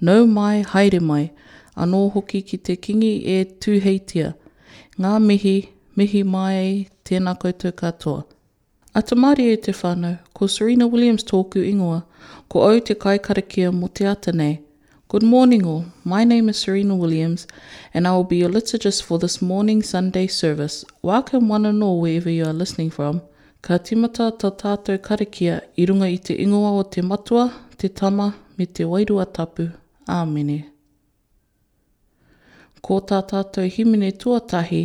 Nau mai, haere mai, anō hoki ki te Kingi e tūheitia. Ngā mihi, mihi mai, tēnā koutou katoa. A Te Marie e te whānau, ko Serena Williams tōku ingoa, ko au te kaikarakia mō te ata nei. Good morning all, my name is Serena Williams and I will be your liturgist for this morning Sunday service. Welcome one and all wherever you are listening from. Ka tīmata tā tātou karakia i runga i te ingoa o te Matua, te Tama, me te Wairua Tapu. Āmene. Ko tā tātou himene tuatahi,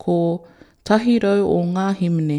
ko Tahirau o ngā himene.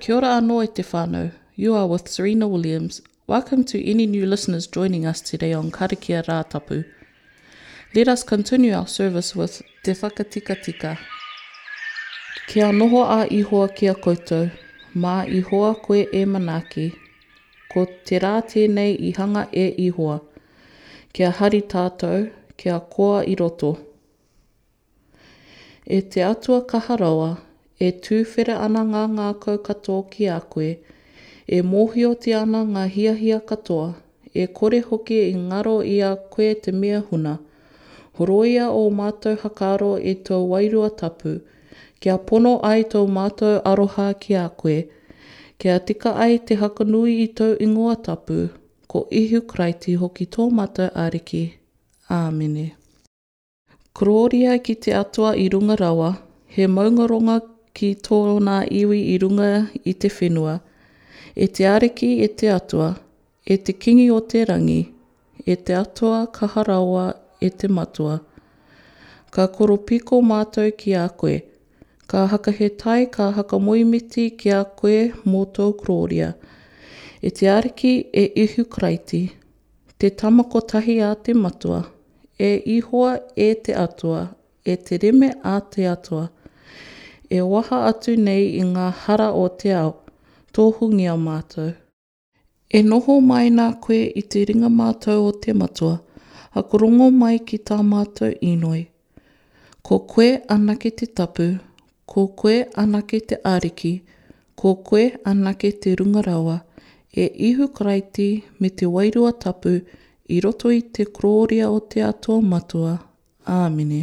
Kia ora anō e te whānau. You are with Serena Williams. Welcome to any new listeners joining us today on Karakia Rā Tapu. Let us continue our service with Te Whakatikatika. Kia noho a Ihowa ki a koutou. Mā Ihowa koe e manaaki. Ko te rā tēnei i hanga e Ihoa, kia hari tātou, kia koa i roto. E te Atua kaha rawa, e tūwhera ana ngā ngākau katoa ki a koe, e mōhiotia ana ngā hiahia katoa, e kore hoki i ngaro i a koe te mea huna. Horoia ō mātou hakaaro e tō Wairua Tapu, Kia pono ai tō mātou aroha ki a koe. Kia tika ai te hakanui i tōu ingoa tapu, ko Ihu Karaiti hoki tō mātou Ariki. Āmine. Korōria ki te Atua i runga rawa, he maungaronga ki tōna iwi i runga i te whenua. E te Ariki, e te Atua, e te Kingi o te rangi, E te Atua kaha rawa e te Matua, ka koropiko mātou ki a koe, ka hakahetai, ka hakamoemiti ki a koe mō tōu kororia, e te Ariki, e Ihu Karaiti, te Tama Kotahi a te Matua, e Ihowa, e te Atua, e te Reme a te Atua, e waha atu nei i ngā hara o te ao, tohungia mātou. E noho mai nā koe i te ringa mātau o te Matua, ako rongo mai ki tā mātou inoi. Ko koe anake te tapu, ko koe anake te Ariki, ko koe anake te Runga Rawa, e Ihu Karaiti me te Wairua Tapu i roto i te korōria o te Atua Matua. Āmine.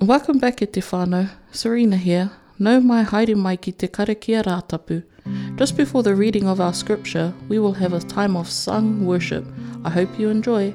Welcome back e te whanau, Serena here, nau mai haere mai ki te karakia Rātapu. Just before the reading of our scripture, we will have a time of sung worship. I hope you enjoy.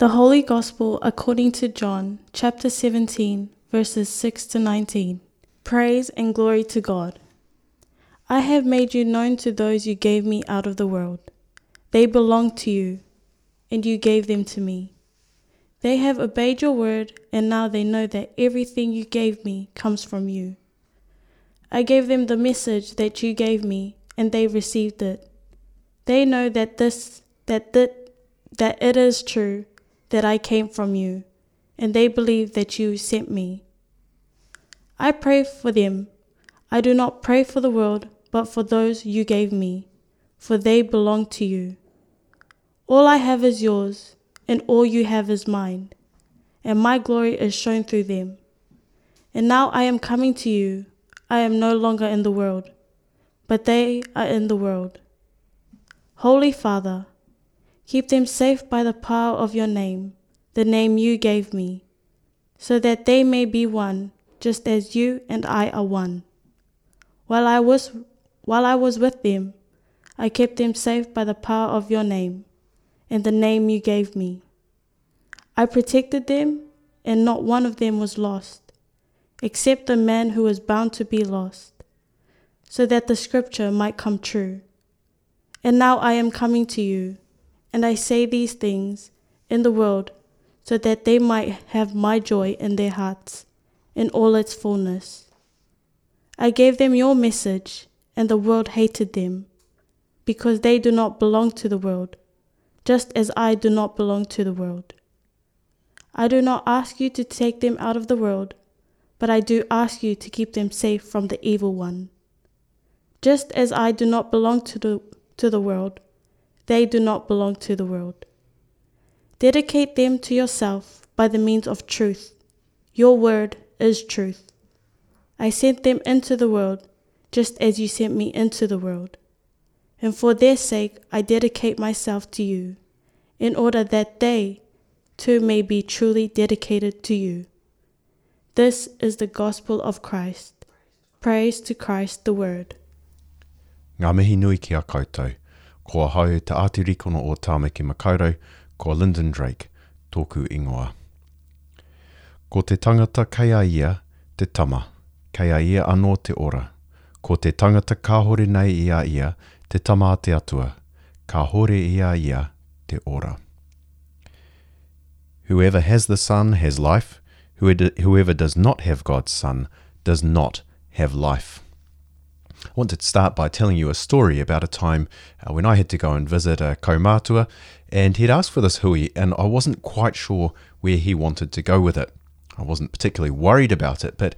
The Holy Gospel according to John, chapter 17, verses 6 to 19. Praise and glory to God. I have made you known to those you gave me out of the world. They belong to you, and you gave them to me. They have obeyed your word, and now they know that everything you gave me comes from you. I gave them the message that you gave me, and they received it. They know that this that that that it is true that I came from you, and they believe that you sent me. I pray for them. I do not pray for the world, but for those you gave me, for they belong to you. All I have is yours, and all you have is mine, and my glory is shown through them. And now I am coming to you. I am no longer in the world, but they are in the world Holy Father, keep them safe by the power of your name, the name you gave me, so that they may be one, just as you and I are one. While I was, while I was with them, I kept them safe by the power of your name, and the name you gave me. I protected them, and not one of them was lost, except the man who was bound to be lost, so that the scripture might come true. And now I am coming to you, and I say these things in the world, so that they might have my joy in their hearts, in all its fullness. I gave them your message, and the world hated them, because they do not belong to the world, just as I do not belong to the world. I do not ask you to take them out of the world, but I do ask you to keep them safe from the evil one. Just as I do not belong to the to the world. They do not belong to the world. Dedicate them to yourself by the means of truth. Your word is truth. I sent them into the world, just as you sent me into the world. And for their sake I dedicate myself to you, in order that they, too, may be truly dedicated to you. This is the Gospel of Christ. Praise to Christ the Word. Ngā mihi nui ki a koutou. Ko ahau te ātirikono o Tāmaki Makaurau, ko Lyndon Drake tōku ingoa. Ko te tangata kei a ia te tama, kei a ia anō te ora. Ko te tangata kāhore nei i a ia te tama a te Atua, kāhore ia ia, te ora. Whoever has the sun has life, whoever does not have God's sun does not have life. I wanted to start by telling you a story about a time uh, when I had to go and visit a uh, kaumatua, and he'd asked for this hui, and I wasn't quite sure where he wanted to go with it. I wasn't particularly worried about it, but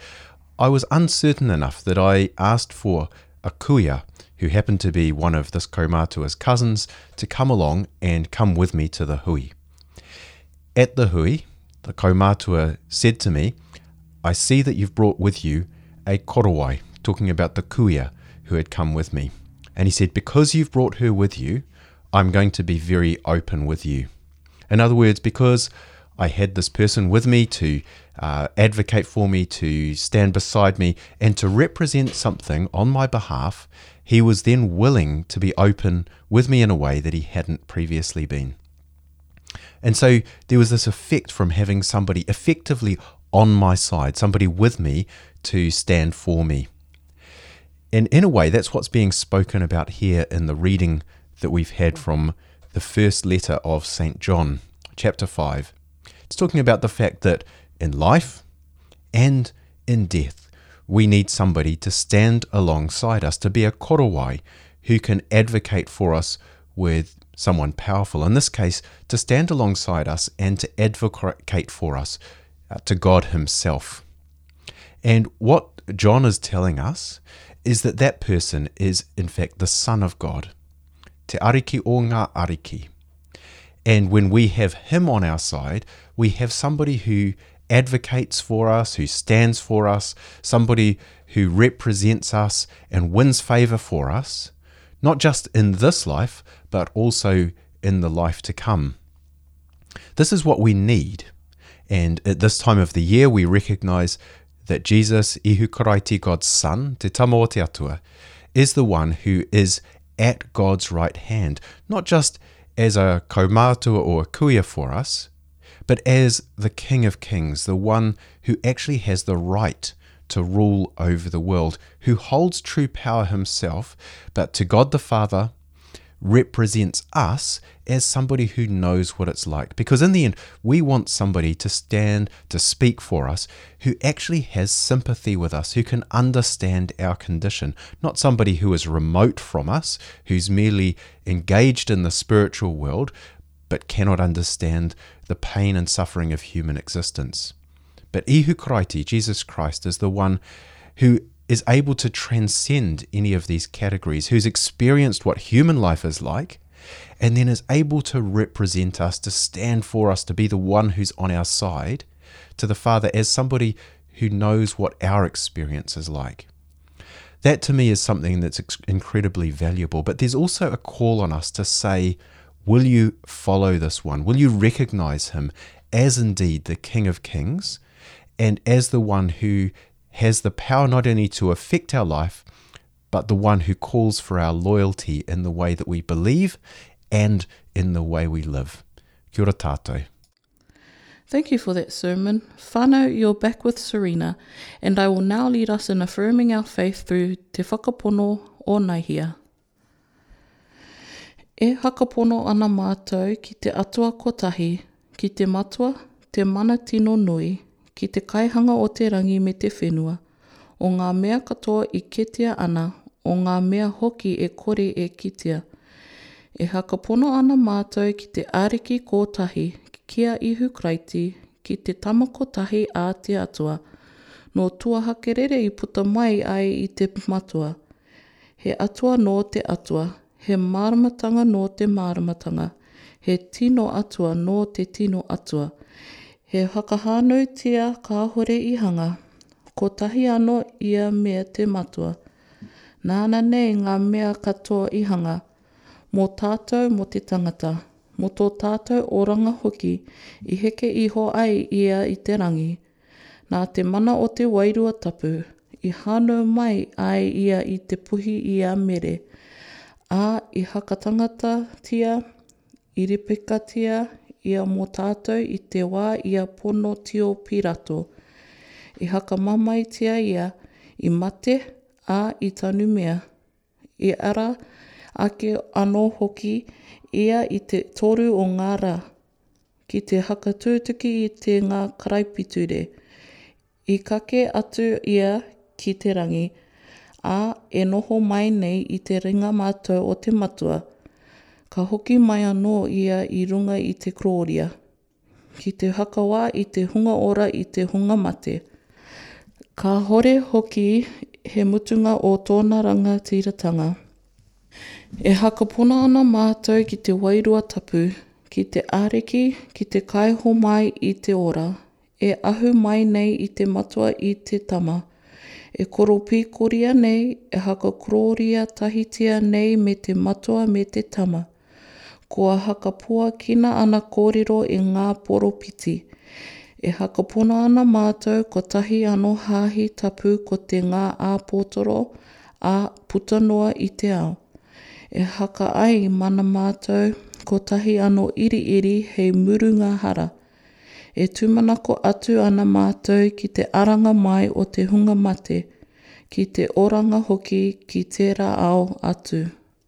I was uncertain enough that I asked for a kuya, who happened to be one of this kaumatua's cousins, to come along and come with me to the hui. At the hui, the kaumatua said to me, I see that you've brought with you a korowai, talking about the kuya, who had come with me. And he said, Because you've brought her with you, I'm going to be very open with you. In other words, because I had this person with me to uh, advocate for me, to stand beside me, and to represent something on my behalf, he was then willing to be open with me in a way that he hadn't previously been. And so there was this effect from having somebody effectively on my side, somebody with me to stand for me. And in a way, that's what's being spoken about here in the reading that we've had from the first letter of St. John, chapter 5. It's talking about the fact that in life and in death, we need somebody to stand alongside us, to be a korowai who can advocate for us with someone powerful. In this case, to stand alongside us and to advocate for us uh, to God Himself. And what John is telling us is that that person is, in fact, the Son of God. Te ariki o ngā ariki. And when we have Him on our side, we have somebody who advocates for us, who stands for us, somebody who represents us and wins favour for us, not just in this life, but also in the life to come. This is what we need. And at this time of the year, we recognize that Jesus, Ihu Karaiti, God's Son, Te Tamoteatua, is the one who is at God's right hand, not just as a kaumatua or a kuia for us, but as the King of Kings, the one who actually has the right to rule over the world, who holds true power himself, but to God the Father represents us as somebody who knows what it's like. Because in the end, we want somebody to stand, to speak for us, who actually has sympathy with us, who can understand our condition, not somebody who is remote from us, who's merely engaged in the spiritual world, but cannot understand the pain and suffering of human existence. But Ihu Christi, Jesus Christ, is the one who is able to transcend any of these categories, who's experienced what human life is like, and then is able to represent us, to stand for us, to be the one who's on our side to the Father as somebody who knows what our experience is like. That to me is something that's incredibly valuable, but there's also a call on us to say, Will you follow this one? Will you recognize him as indeed the King of Kings and as the one who has the power not only to affect our life, but the one who calls for our loyalty in the way that we believe and in the way we live. Kia ora tātou. Thank you for that sermon. Fano, you're back with Serena, and I will now lead us in affirming our faith through Te Whakapono o Naihia. E whakapono ana mātou ki te Atua Kotahi, ki te Matua, te Mana Tino Nui, ki te Kaihanga o te rangi me te whenua, o ngā mea katoa i ketia ana, o ngā mea hoki e kore e kitea. E whakapono ana mātou ki te Ariki Kōtahi, ki a Ihu Karaiti, ki te Tama Kotahi a te Atua, nō tuahakerere i puta mai ai i te Matua, He atua nō te atua, he māramatanga nō te māramatanga, he tino atua nō te tino atua. He whakahānautia kāhore i hanga, kotahi anō ia me te Matua. Nāna nei ngā mea katoa i hanga, mō tātou mō te tangata, mō tō tātou oranga hoki i heke iho ai ia i te rangi, Nā te mana o te Wairua Tapu i hānau mai ai ia i te puhi i a Mere, ā, i hakatangatatia, i ripekatia ia mō tātou i te wā i a Pono Tio Pirato. I hakamamaetia ia i mate, ā, i tanumia. I ara ake anō hoki ia i te toru o ngā rā, ki te hakatūtuki i te ngā karaipiture. I kake atu ia ki te rangi, ā, e noho mai nei i te ringa mātau o te Matua. Ka hoki mai anō ia i runga i te korōria. Ki te hakawā i te hunga ora i te hunga mate. Kāhore hoki he mutunga o tōna rangatiratanga. E hakapona ana mātou ki te Wairua Tapu, ki te Ariki, ki te kai homai i te ora, e ahu mai nei i te Matua i te Tama, e koropīkoria nei, e hakakorōria tahitia nei me te Matua me te Tama. Kua hakapoakina ana kōrero i ngā poropiti. E hakapono ana mātou kotahi ano hāhi tapu ko te ngā āpotoro, a, puta noa i te ao. E haka ai mana mātou kotahi ano iriiri hei murunga hara. E tūmanako atu ana mātou ki te aranga mai o te hunga mate, ki te oranga hoki ki tērā ao atu.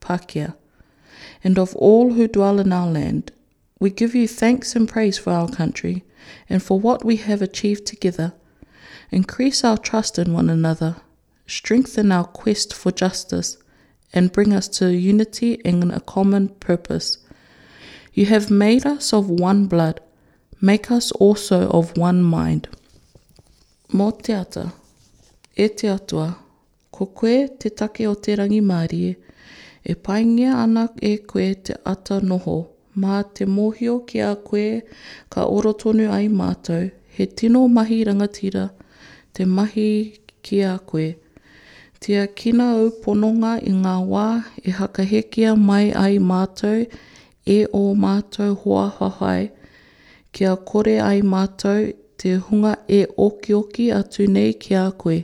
Pakia, and of all who dwell in our land, we give you thanks and praise for our country and for what we have achieved together. Increase our trust in one another, strengthen our quest for justice, and bring us to unity and a common purpose. You have made us of one blood, make us also of one mind. Mō te ata, e te atua, Ko koe te take o te rangimārie. E paingia ana e koe te ata noho. Mā te mōhio ki a koe ka oro tonu ai mātou, he tino mahi rangatira te mahi ki a koe. Tiakina ōu pononga i ngā wā e hakahekia mai ai mātou E ō mātou hoa whawhai, kia kore ai mātou te hunga e okioki atu nei ki a koe.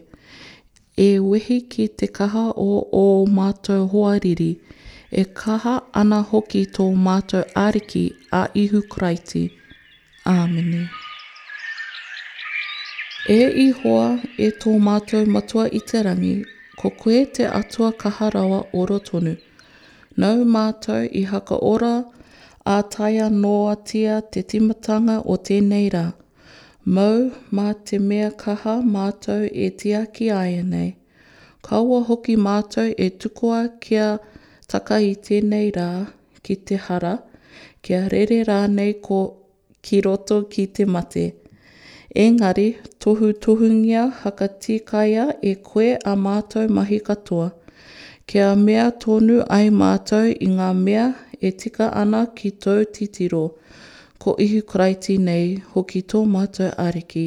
E wehi ki te kaha o ō mātou hoariri, e kaha ana hoki tō mātou Ariki a Ihu Karaiti. Āmene. E Ihoa, e tō mātou Matua i te Rangi, ko koe te Atua kaha rawa oro tonu. Nau mātou i hakaora, ā taea noatia te timatanga o tēnei rā. Mau mā te mea kaha mātou e tiaki āianei. Kaua hoki mātou e tukua kia taka i tēnei rā ki te hara, kia rere rānei ko ki roto ki te mate. Engari, tohutohungia whakatīkaia e koe ā mātou mahi katoa, kia mea tonu ai mātou i ngā mea e tika ana ki tōu titiro, ko Ihu Karaiti nei hoki tō mātou Ariki.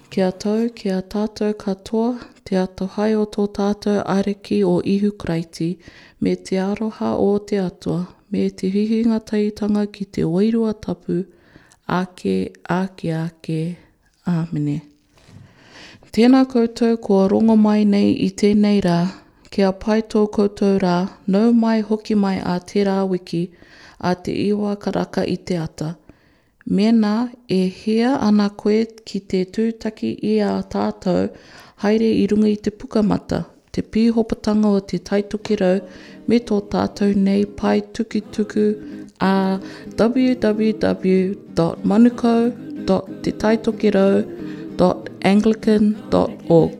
Ki a tou, ki a tatou katoa, te atohai o to tatou Ariki o Ihu Karaiti, me te aroha o te Atua, me te hihinga taitanga ki te Wairua Tapu, ake, ake, ake. Amene. Tena koutou kua rongo mai nei i tenei ra, kia pai to koutou ra, nou mai hoki mai a tera wiki, a te Iwa Karaka i te ata. Mēnā e hia ana koe ki te tūtaki i a tātou, haere i runga i te pukamata, Te Pīhopatanga o Te Taitokerau me tō tātou nei pae tukutuku a www.manukau.tetaitokerau.anglican.org.